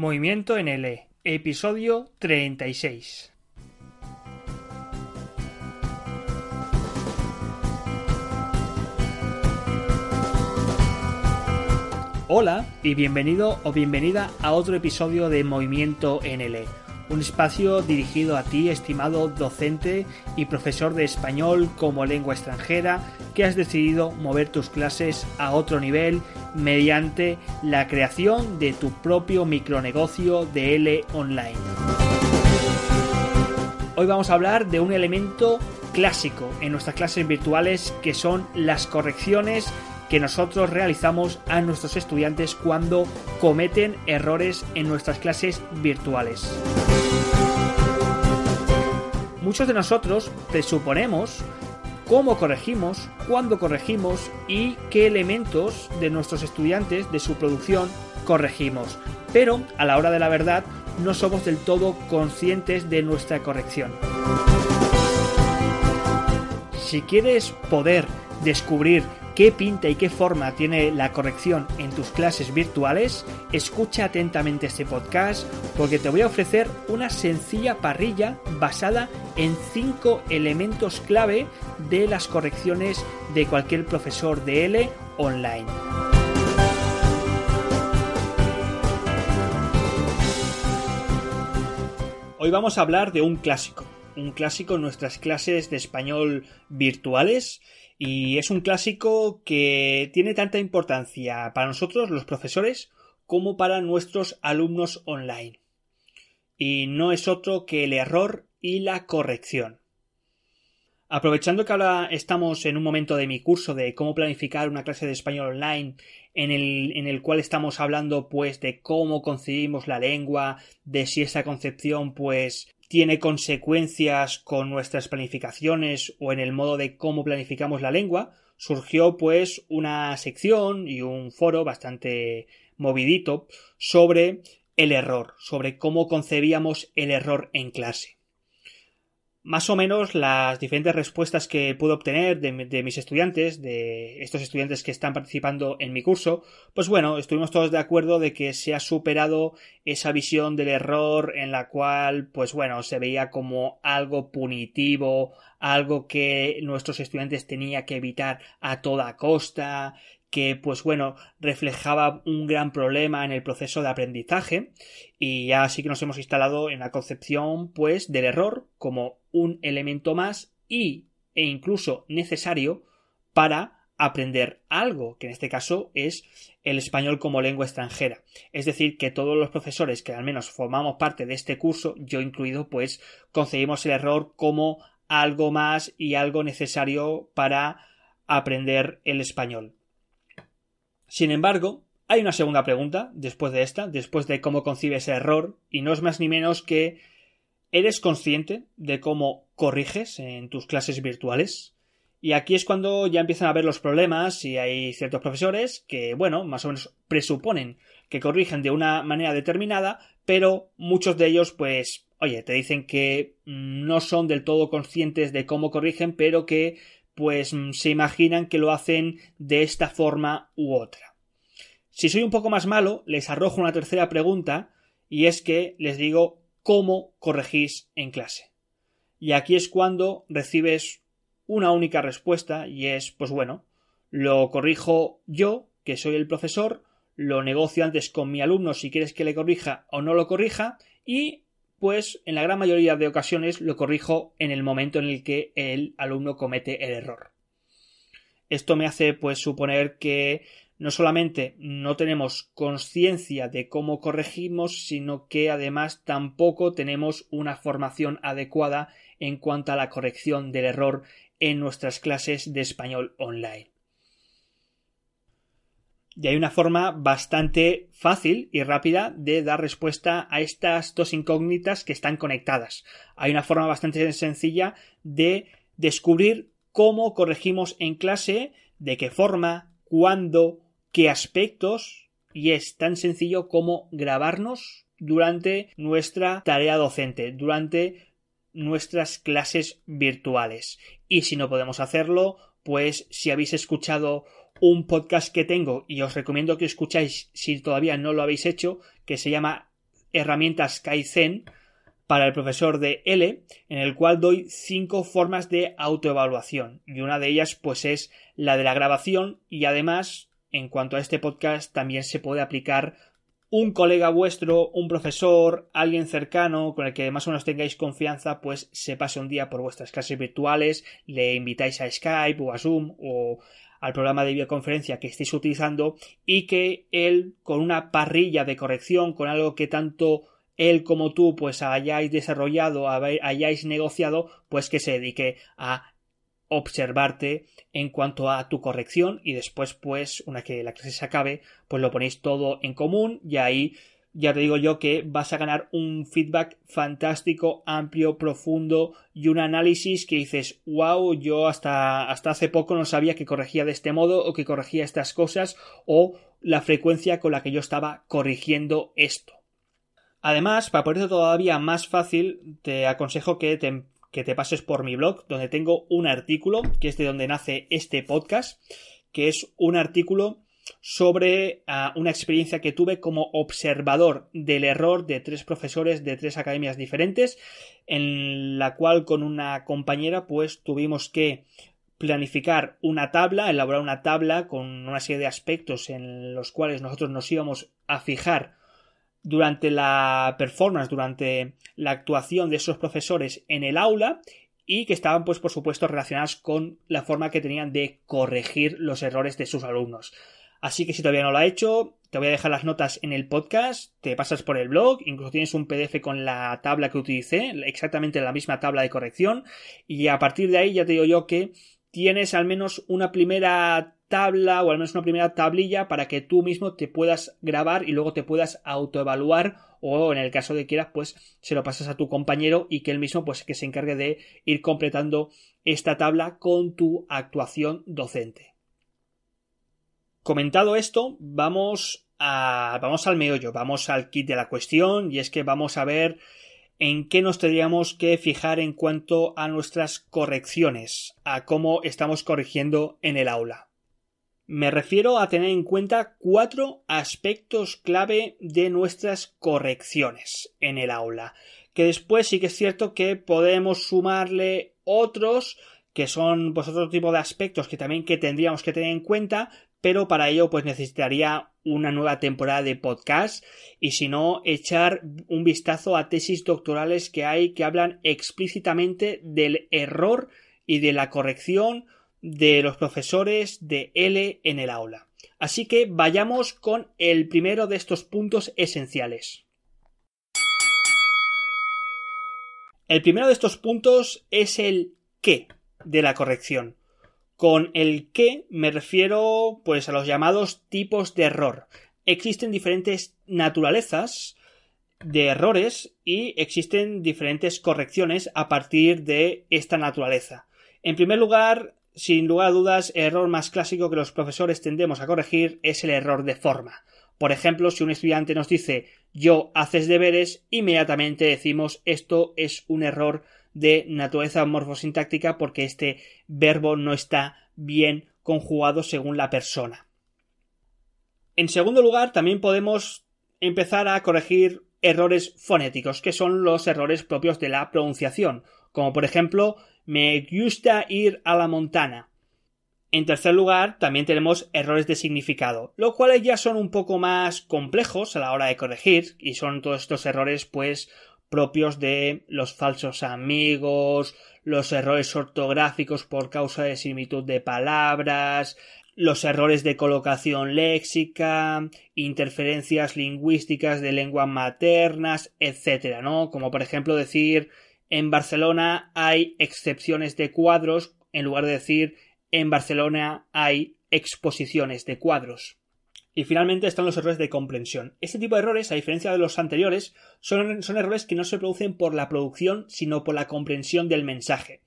Movimiento NL, episodio 36. Hola y bienvenido o bienvenida a otro episodio de Movimiento NL, un espacio dirigido a ti, estimado docente y profesor de español como lengua extranjera, que has decidido mover tus clases a otro nivel mediante la creación de tu propio micronegocio de L online. Hoy vamos a hablar de un elemento clásico en nuestras clases virtuales que son las correcciones que nosotros realizamos a nuestros estudiantes cuando cometen errores en nuestras clases virtuales. Muchos de nosotros presuponemos cómo corregimos, cuándo corregimos y qué elementos de nuestros estudiantes, de su producción, corregimos. Pero a la hora de la verdad no somos del todo conscientes de nuestra corrección. Si quieres poder descubrir qué pinta y qué forma tiene la corrección en tus clases virtuales, escucha atentamente este podcast porque te voy a ofrecer una sencilla parrilla basada en cinco elementos clave de las correcciones de cualquier profesor de L online. Hoy vamos a hablar de un clásico, un clásico en nuestras clases de español virtuales y es un clásico que tiene tanta importancia para nosotros, los profesores, como para nuestros alumnos online. Y no es otro que el error y la corrección. Aprovechando que ahora estamos en un momento de mi curso de cómo planificar una clase de español online, en el, en el cual estamos hablando pues de cómo concebimos la lengua, de si esa concepción pues tiene consecuencias con nuestras planificaciones o en el modo de cómo planificamos la lengua, surgió pues una sección y un foro bastante movidito sobre el error, sobre cómo concebíamos el error en clase más o menos las diferentes respuestas que puedo obtener de, mis estudiantes, de estos estudiantes que están participando en mi curso, pues bueno, estuvimos todos de acuerdo de que se ha superado esa visión del error en la cual, pues bueno, se veía como algo punitivo, algo que nuestros estudiantes tenían que evitar a toda costa, que pues bueno reflejaba un gran problema en el proceso de aprendizaje. Y ya sí que nos hemos instalado en la concepción pues del error como un elemento más y e incluso necesario para aprender algo, que en este caso es el español como lengua extranjera. Es decir, que todos los profesores que al menos formamos parte de este curso, yo incluido, pues concebimos el error como algo más y algo necesario para aprender el español. Sin embargo, hay una segunda pregunta después de esta, después de cómo concibes el error, y no es más ni menos que ¿eres consciente de cómo corriges en tus clases virtuales? Y aquí es cuando ya empiezan a ver los problemas y hay ciertos profesores que, bueno, más o menos presuponen que corrigen de una manera determinada, pero muchos de ellos, pues, oye, te dicen que no son del todo conscientes de cómo corrigen, pero que pues mm, se imaginan que lo hacen de esta forma u otra. Si soy un poco más malo, les arrojo una tercera pregunta y es que les digo cómo corregís en clase. Y aquí es cuando recibes una única respuesta y es pues bueno, lo corrijo yo, que soy el profesor, lo negocio antes con mi alumno si quieres que le corrija o no lo corrija y pues en la gran mayoría de ocasiones lo corrijo en el momento en el que el alumno comete el error. Esto me hace pues suponer que no solamente no tenemos conciencia de cómo corregimos, sino que además tampoco tenemos una formación adecuada en cuanto a la corrección del error en nuestras clases de español online. Y hay una forma bastante fácil y rápida de dar respuesta a estas dos incógnitas que están conectadas. Hay una forma bastante sencilla de descubrir cómo corregimos en clase, de qué forma, cuándo, qué aspectos, y es tan sencillo como grabarnos durante nuestra tarea docente, durante nuestras clases virtuales. Y si no podemos hacerlo, pues si habéis escuchado un podcast que tengo y os recomiendo que escucháis si todavía no lo habéis hecho, que se llama Herramientas Kaizen para el profesor de L, en el cual doy cinco formas de autoevaluación y una de ellas pues es la de la grabación y además en cuanto a este podcast también se puede aplicar un colega vuestro, un profesor, alguien cercano con el que más o menos tengáis confianza, pues se pase un día por vuestras clases virtuales, le invitáis a Skype o a Zoom o al programa de videoconferencia que estéis utilizando y que él con una parrilla de corrección, con algo que tanto él como tú pues hayáis desarrollado, hayáis negociado, pues que se dedique a observarte en cuanto a tu corrección y después pues una que la clase se acabe pues lo ponéis todo en común y ahí ya te digo yo que vas a ganar un feedback fantástico, amplio, profundo y un análisis que dices, wow, yo hasta, hasta hace poco no sabía que corregía de este modo o que corregía estas cosas o la frecuencia con la que yo estaba corrigiendo esto. Además, para ponerlo todavía más fácil, te aconsejo que te que te pases por mi blog, donde tengo un artículo, que es de donde nace este podcast, que es un artículo sobre ah, una experiencia que tuve como observador del error de tres profesores de tres academias diferentes, en la cual con una compañera pues tuvimos que planificar una tabla, elaborar una tabla con una serie de aspectos en los cuales nosotros nos íbamos a fijar durante la performance, durante la actuación de esos profesores en el aula y que estaban pues por supuesto relacionadas con la forma que tenían de corregir los errores de sus alumnos. Así que si todavía no lo ha hecho, te voy a dejar las notas en el podcast, te pasas por el blog, incluso tienes un PDF con la tabla que utilicé, exactamente la misma tabla de corrección, y a partir de ahí ya te digo yo que tienes al menos una primera tabla o al menos una primera tablilla para que tú mismo te puedas grabar y luego te puedas autoevaluar o en el caso de quieras pues se lo pasas a tu compañero y que él mismo pues que se encargue de ir completando esta tabla con tu actuación docente. Comentado esto, vamos a vamos al meollo, vamos al kit de la cuestión y es que vamos a ver en qué nos tendríamos que fijar en cuanto a nuestras correcciones, a cómo estamos corrigiendo en el aula. Me refiero a tener en cuenta cuatro aspectos clave de nuestras correcciones en el aula, que después sí que es cierto que podemos sumarle otros que son pues otro tipo de aspectos que también que tendríamos que tener en cuenta, pero para ello pues necesitaría una nueva temporada de podcast y si no echar un vistazo a tesis doctorales que hay que hablan explícitamente del error y de la corrección de los profesores de L en el aula. Así que vayamos con el primero de estos puntos esenciales. El primero de estos puntos es el qué de la corrección. Con el qué me refiero pues a los llamados tipos de error. Existen diferentes naturalezas de errores y existen diferentes correcciones a partir de esta naturaleza. En primer lugar, sin lugar a dudas, el error más clásico que los profesores tendemos a corregir es el error de forma. Por ejemplo, si un estudiante nos dice yo haces deberes, inmediatamente decimos esto es un error de naturaleza morfosintáctica porque este verbo no está bien conjugado según la persona. En segundo lugar, también podemos empezar a corregir errores fonéticos, que son los errores propios de la pronunciación, como por ejemplo me gusta ir a la montana. En tercer lugar, también tenemos errores de significado, los cuales ya son un poco más complejos a la hora de corregir, y son todos estos errores, pues, propios de los falsos amigos, los errores ortográficos por causa de similitud de palabras, los errores de colocación léxica, interferencias lingüísticas de lenguas maternas, etcétera, ¿no? Como por ejemplo decir en Barcelona hay excepciones de cuadros en lugar de decir en Barcelona hay exposiciones de cuadros. Y finalmente están los errores de comprensión. Este tipo de errores, a diferencia de los anteriores, son, errores que no se producen por la producción, sino por la comprensión del mensaje.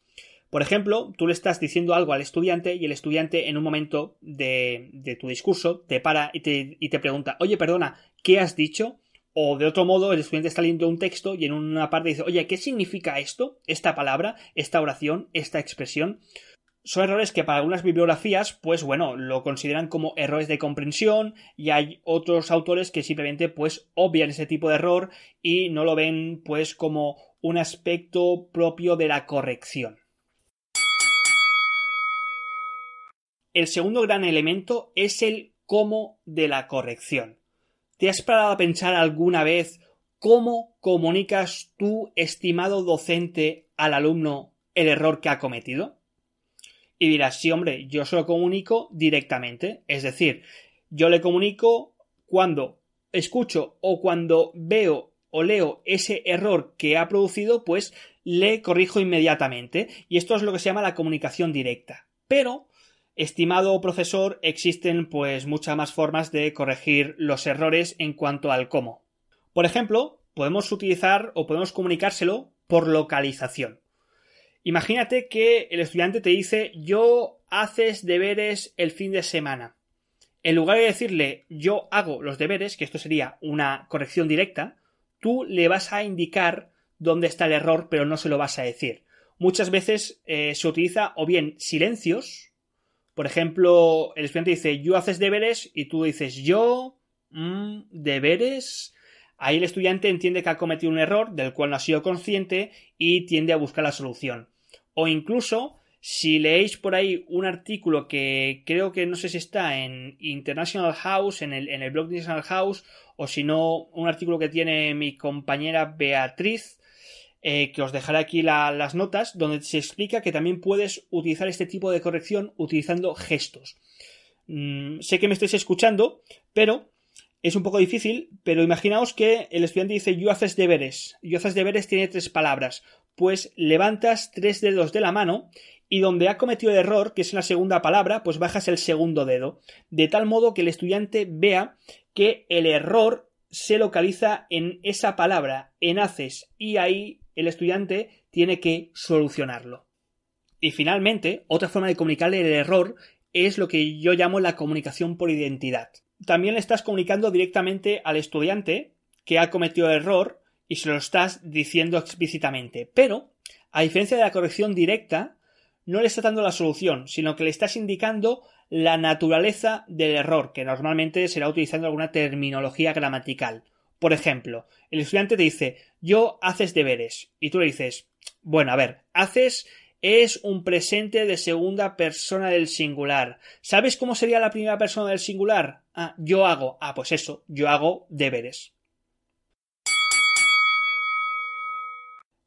Por ejemplo, tú le estás diciendo algo al estudiante y el estudiante en un momento de, de tu discurso te para y te pregunta, oye, perdona, ¿qué has dicho? O de otro modo, el estudiante está leyendo un texto y en una parte dice, oye, ¿qué significa esto? Esta palabra, esta oración, esta expresión son errores que para algunas bibliografías, pues bueno, lo consideran como errores de comprensión y hay otros autores que simplemente pues obvian ese tipo de error y no lo ven pues como un aspecto propio de la corrección. El segundo gran elemento es el cómo de la corrección. ¿Te has parado a pensar alguna vez cómo comunicas tú, estimado docente, al alumno el error que ha cometido? Y dirás, sí, hombre, yo se lo comunico directamente. Es decir, yo le comunico cuando escucho o cuando veo o leo ese error que ha producido, pues le corrijo inmediatamente. Y esto es lo que se llama la comunicación directa. Pero, estimado profesor, existen pues muchas más formas de corregir los errores en cuanto al cómo. Por ejemplo, podemos utilizar o podemos comunicárselo por localización. Imagínate que el estudiante te dice yo haces deberes el fin de semana. En lugar de decirle yo hago los deberes, que esto sería una corrección directa, tú le vas a indicar dónde está el error, pero no se lo vas a decir. Muchas veces eh, se utiliza o bien silencios, por ejemplo, el estudiante dice yo haces deberes y tú dices yo, mm, deberes, Ahí el estudiante entiende que ha cometido un error del cual no ha sido consciente y tiende a buscar la solución. O incluso, si leéis por ahí un artículo que creo que no sé si está en International House, en el, en el blog de International House, o si no, un artículo que tiene mi compañera Beatriz, eh, que os dejaré aquí las notas, donde se explica que también puedes utilizar este tipo de corrección utilizando gestos. Mm, sé que me estáis escuchando, pero es un poco difícil, pero imaginaos que el estudiante dice yo haces deberes. Yo haces deberes tiene tres palabras. Pues levantas tres dedos de la mano y donde ha cometido el error, que es la segunda palabra, pues bajas el segundo dedo. De tal modo que el estudiante vea que el error se localiza en esa palabra, en haces, y ahí el estudiante tiene que solucionarlo. Y finalmente, otra forma de comunicarle el error es lo que yo llamo la comunicación por identidad también le estás comunicando directamente al estudiante que ha cometido el error y se lo estás diciendo explícitamente. Pero, a diferencia de la corrección directa, no le estás dando la solución, sino que le estás indicando la naturaleza del error, que normalmente será utilizando alguna terminología gramatical. Por ejemplo, el estudiante te dice, yo haces deberes, y tú le dices, bueno, a ver, haces es un presente de segunda persona del singular. ¿Sabes cómo sería la primera persona del singular? Ah, yo hago. Ah, pues eso, yo hago deberes.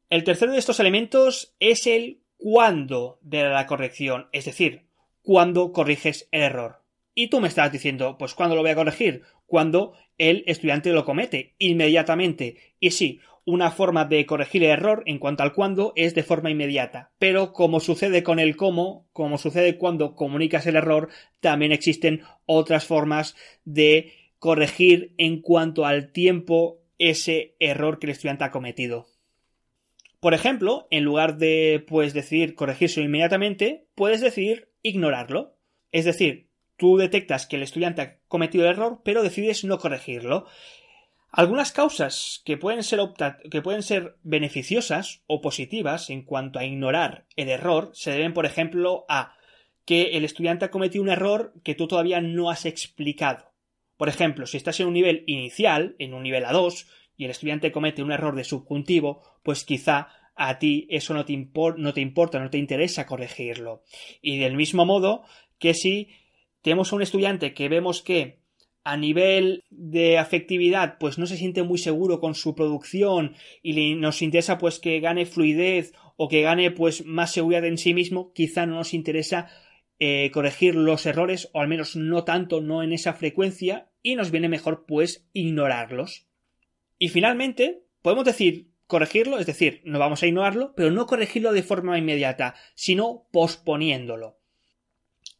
El tercero de estos elementos es el cuándo de la corrección, es decir, cuándo corriges el error. Y tú me estás diciendo, pues ¿cuándo lo voy a corregir? Cuando el estudiante lo comete, inmediatamente. Y sí, una forma de corregir el error en cuanto al cuándo es de forma inmediata. Pero como sucede con el cómo, como sucede cuando comunicas el error, también existen otras formas de corregir en cuanto al tiempo ese error que el estudiante ha cometido. Por ejemplo, en lugar de pues decidir corregirlo inmediatamente, puedes decidir ignorarlo. Es decir, tú detectas que el estudiante ha cometido el error, pero decides no corregirlo. Algunas causas que pueden, ser que pueden ser beneficiosas o positivas en cuanto a ignorar el error se deben, por ejemplo, a que el estudiante ha cometido un error que tú todavía no has explicado. Por ejemplo, si estás en un nivel inicial, en un nivel A2, y el estudiante comete un error de subjuntivo, pues quizá a ti eso no te, no te importa, no te interesa corregirlo. Y del mismo modo que si tenemos a un estudiante que vemos que a nivel de afectividad, pues no se siente muy seguro con su producción y nos interesa pues que gane fluidez o que gane pues más seguridad en sí mismo, quizá no nos interesa eh, corregir los errores o al menos no tanto, no en esa frecuencia y nos viene mejor pues ignorarlos. Y finalmente, podemos decir corregirlo, es decir, no vamos a ignorarlo, pero no corregirlo de forma inmediata, sino posponiéndolo.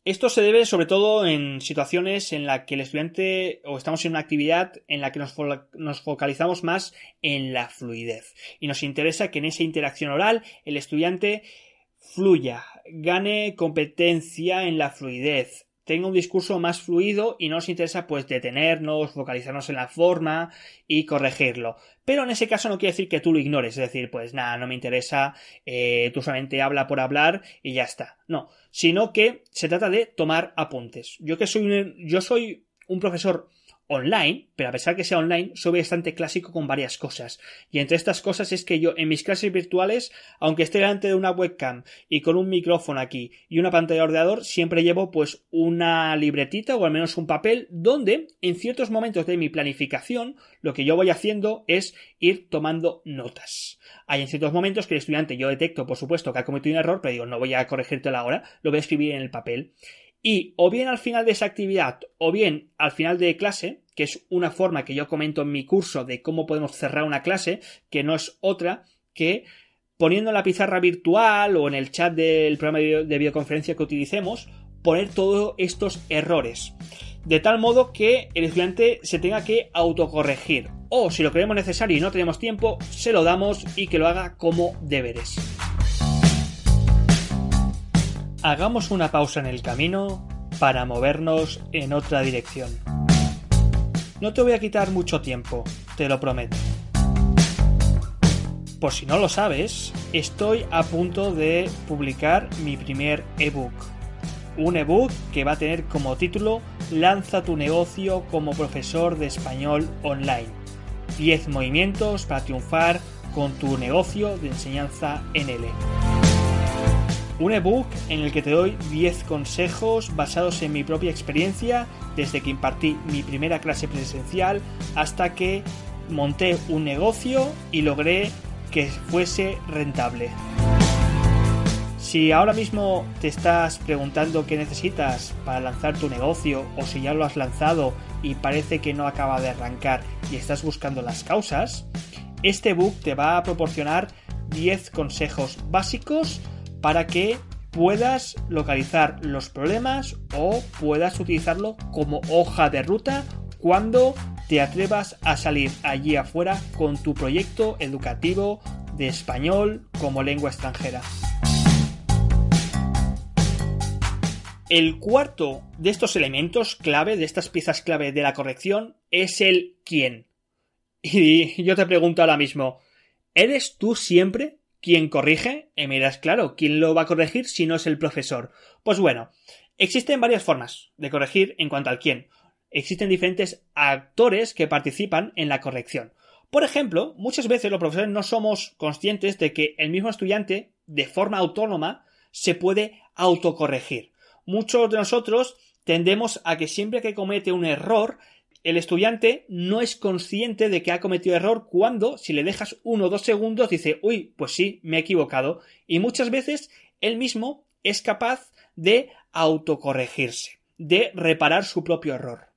Esto se debe sobre todo en situaciones en las que el estudiante o estamos en una actividad en la que nos, nos, focalizamos más en la fluidez. Y nos interesa que en esa interacción oral el estudiante fluya, gane competencia en la fluidez, tenga un discurso más fluido y no nos interesa pues detenernos, focalizarnos en la forma y corregirlo. Pero en ese caso no quiere decir que tú lo ignores, es decir, pues nada, no me interesa, eh, tú solamente habla por hablar y ya está. No, sino que se trata de tomar apuntes. Yo que soy un, yo soy un profesor online, pero a pesar que sea online, soy bastante clásico con varias cosas. Y entre estas cosas es que yo en mis clases virtuales, aunque esté delante de una webcam y con un micrófono aquí y una pantalla de ordenador, siempre llevo pues una libretita o al menos un papel donde en ciertos momentos de mi planificación lo que yo voy haciendo es ir tomando notas. Hay en ciertos momentos que el estudiante yo detecto, por supuesto, que ha cometido un error, pero digo, no voy a corregírtelo ahora, lo voy a escribir en el papel y o bien al final de esa actividad o bien al final de clase, que es una forma que yo comento en mi curso de cómo podemos cerrar una clase, que no es otra que poniendo en la pizarra virtual o en el chat del programa de videoconferencia que utilicemos, poner todos estos errores. De tal modo que el estudiante se tenga que autocorregir. O si lo creemos necesario y no tenemos tiempo, se lo damos y que lo haga como deberes. Hagamos una pausa en el camino para movernos en otra dirección. No te voy a quitar mucho tiempo, te lo prometo. Por si no lo sabes, estoy a punto de publicar mi primer ebook. Un ebook que va a tener como título Lanza tu negocio como profesor de español online. 10 movimientos para triunfar con tu negocio de enseñanza NL. Un ebook en el que te doy 10 consejos basados en mi propia experiencia desde que impartí mi primera clase presencial hasta que monté un negocio y logré que fuese rentable. Si ahora mismo te estás preguntando qué necesitas para lanzar tu negocio o si ya lo has lanzado y parece que no acaba de arrancar y estás buscando las causas, este book te va a proporcionar 10 consejos básicos para que puedas localizar los problemas o puedas utilizarlo como hoja de ruta cuando te atrevas a salir allí afuera con tu proyecto educativo de español como lengua extranjera. El cuarto de estos elementos clave, de estas piezas clave de la corrección, es el quién. Y yo te pregunto ahora mismo, ¿eres tú siempre ¿Quién corrige? Y me claro, ¿quién lo va a corregir si no es el profesor? Pues bueno, existen varias formas de corregir en cuanto al quién. Existen diferentes actores que participan en la corrección. Por ejemplo, muchas veces los profesores no somos conscientes de que el mismo estudiante, de forma autónoma, se puede autocorregir. Muchos de nosotros tendemos a que siempre que comete un error el estudiante no es consciente de que ha cometido error cuando, si le dejas uno o dos segundos, dice, uy, pues sí, me he equivocado. Y muchas veces él mismo es capaz de autocorregirse, de reparar su propio error.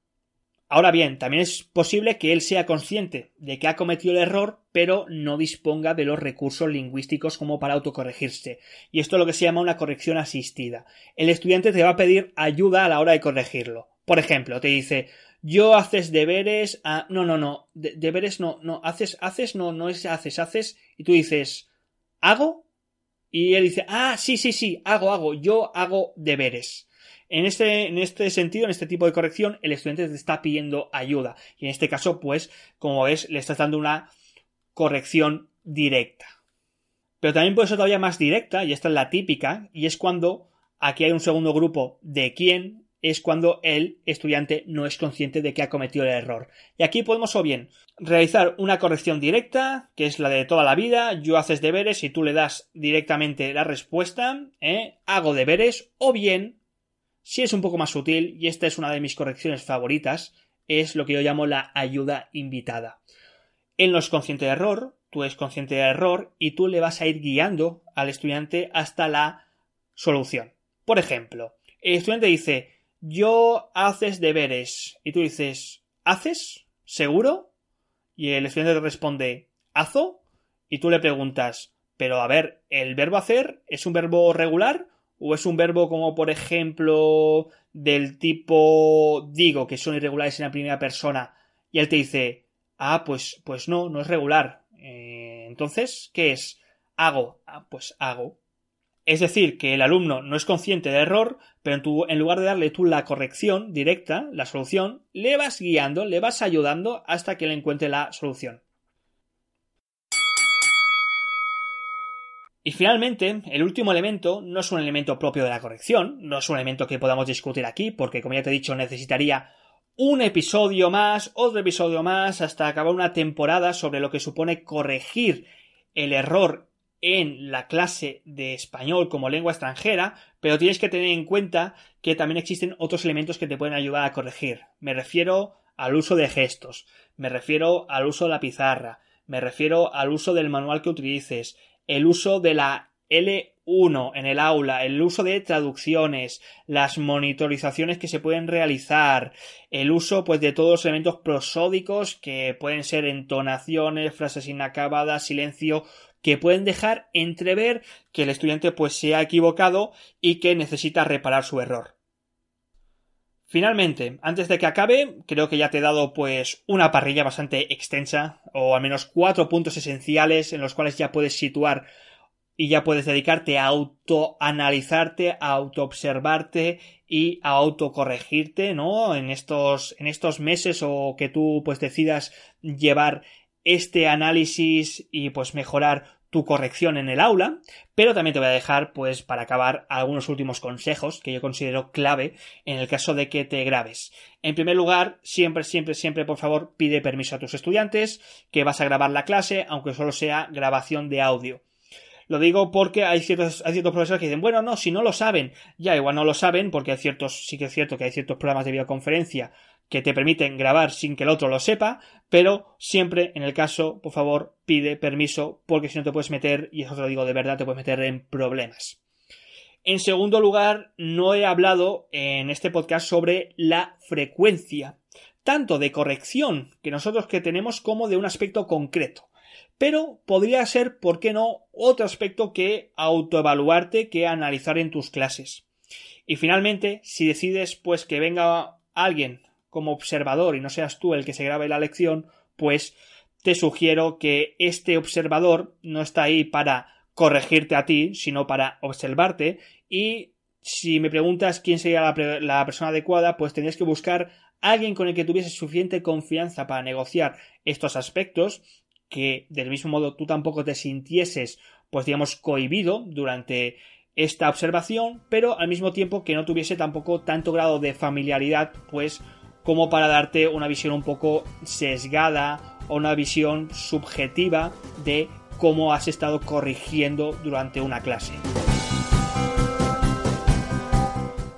Ahora bien, también es posible que él sea consciente de que ha cometido el error, pero no disponga de los recursos lingüísticos como para autocorregirse. Y esto es lo que se llama una corrección asistida. El estudiante te va a pedir ayuda a la hora de corregirlo. Por ejemplo, te dice, yo haces deberes, no, no, no, deberes no, no, haces, haces, no, no es haces, haces, y tú dices, ¿hago? Y él dice, ah, sí, sí, sí, hago, hago, yo hago deberes. En este, en este sentido, en este tipo de corrección, el estudiante te está pidiendo ayuda. Y en este caso, pues, como ves, le estás dando una corrección directa. Pero también puede ser todavía más directa, y esta es la típica, y es cuando aquí hay un segundo grupo de quién, es cuando el estudiante no es consciente de que ha cometido el error. Y aquí podemos o bien realizar una corrección directa, que es la de toda la vida, yo haces deberes y tú le das directamente la respuesta, ¿eh? hago deberes, o bien, si es un poco más sutil, y esta es una de mis correcciones favoritas, es lo que yo llamo la ayuda invitada. Él no es consciente de error, tú eres consciente de error y tú le vas a ir guiando al estudiante hasta la solución. Por ejemplo, el estudiante dice, yo haces deberes. Y tú dices, ¿haces? ¿Seguro? Y el estudiante te responde, ¿hazo? Y tú le preguntas, pero a ver, ¿el verbo hacer es un verbo regular o es un verbo como por ejemplo del tipo digo que son irregulares en la primera persona y él te dice ah pues pues no no es regular eh, entonces qué es hago ah, pues hago es decir, que el alumno no es consciente del error, pero en, lugar de darle tú la corrección directa, la solución, le vas guiando, le vas ayudando hasta que él encuentre la solución. Y finalmente, el último elemento no es un elemento propio de la corrección, no es un elemento que podamos discutir aquí, porque como ya te he dicho, necesitaría un episodio más, otro episodio más, hasta acabar una temporada sobre lo que supone corregir el error en la clase de español como lengua extranjera, pero tienes que tener en cuenta que también existen otros elementos que te pueden ayudar a corregir. Me refiero al uso de gestos, me refiero al uso de la pizarra, me refiero al uso del manual que utilices, el uso de la L1 en el aula, el uso de traducciones, las monitorizaciones que se pueden realizar, el uso pues de todos los elementos prosódicos que pueden ser entonaciones, frases inacabadas, silencio, que pueden dejar entrever que el estudiante pues se ha equivocado y que necesita reparar su error. Finalmente, antes de que acabe, creo que ya te he dado pues una parrilla bastante extensa, o al menos cuatro puntos esenciales en los cuales ya puedes situar y ya puedes dedicarte a autoanalizarte, a autoobservarte y a autocorregirte, ¿no? En estos, en estos meses o que tú pues decidas llevar este análisis y pues mejorar tu corrección en el aula, pero también te voy a dejar, pues, para acabar, algunos últimos consejos que yo considero clave en el caso de que te grabes. En primer lugar, siempre, siempre, siempre, por favor, pide permiso a tus estudiantes que vas a grabar la clase, aunque solo sea grabación de audio. Lo digo porque hay ciertos, hay ciertos profesores que dicen, bueno, no, si no lo saben, ya igual no lo saben, porque hay ciertos, sí que es cierto que hay ciertos programas de videoconferencia que te permiten grabar sin que el otro lo sepa, pero siempre en el caso, por favor, pide permiso, porque si no te puedes meter, y eso te lo digo de verdad, te puedes meter en problemas. En segundo lugar, no he hablado en este podcast sobre la frecuencia, tanto de corrección que nosotros que tenemos como de un aspecto concreto. Pero podría ser, ¿por qué no?, otro aspecto que autoevaluarte, que analizar en tus clases. Y finalmente, si decides pues que venga alguien como observador y no seas tú el que se grabe la lección, pues te sugiero que este observador no está ahí para corregirte a ti, sino para observarte y si me preguntas quién sería la, persona adecuada, pues tendrías que buscar alguien con el que tuviese suficiente confianza para negociar estos aspectos, que del mismo modo tú tampoco te sintieses, pues digamos, cohibido durante esta observación, pero al mismo tiempo que no tuviese tampoco tanto grado de familiaridad, pues como para darte una visión un poco sesgada o una visión subjetiva de cómo has estado corrigiendo durante una clase.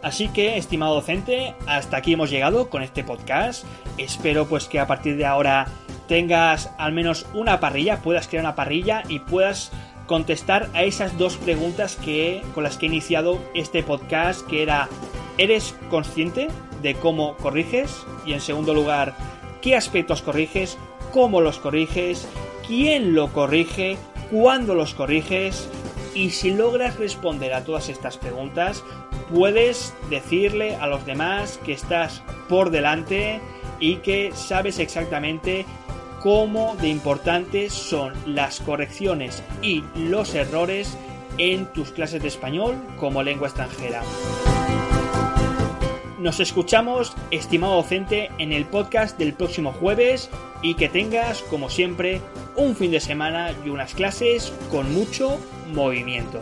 Así que, estimado docente, hasta aquí hemos llegado con este podcast. Espero pues que a partir de ahora tengas al menos una parrilla, puedas crear una parrilla y puedas contestar a esas dos preguntas que con las que he iniciado este podcast, que era ¿eres consciente de cómo corriges y en segundo lugar, qué aspectos corriges, cómo los corriges, quién lo corrige, cuándo los corriges y si logras responder a todas estas preguntas, puedes decirle a los demás que estás por delante y que sabes exactamente cómo de importantes son las correcciones y los errores en tus clases de español como lengua extranjera. Nos escuchamos, estimado docente, en el podcast del próximo jueves y que tengas, como siempre, un fin de semana y unas clases con mucho movimiento.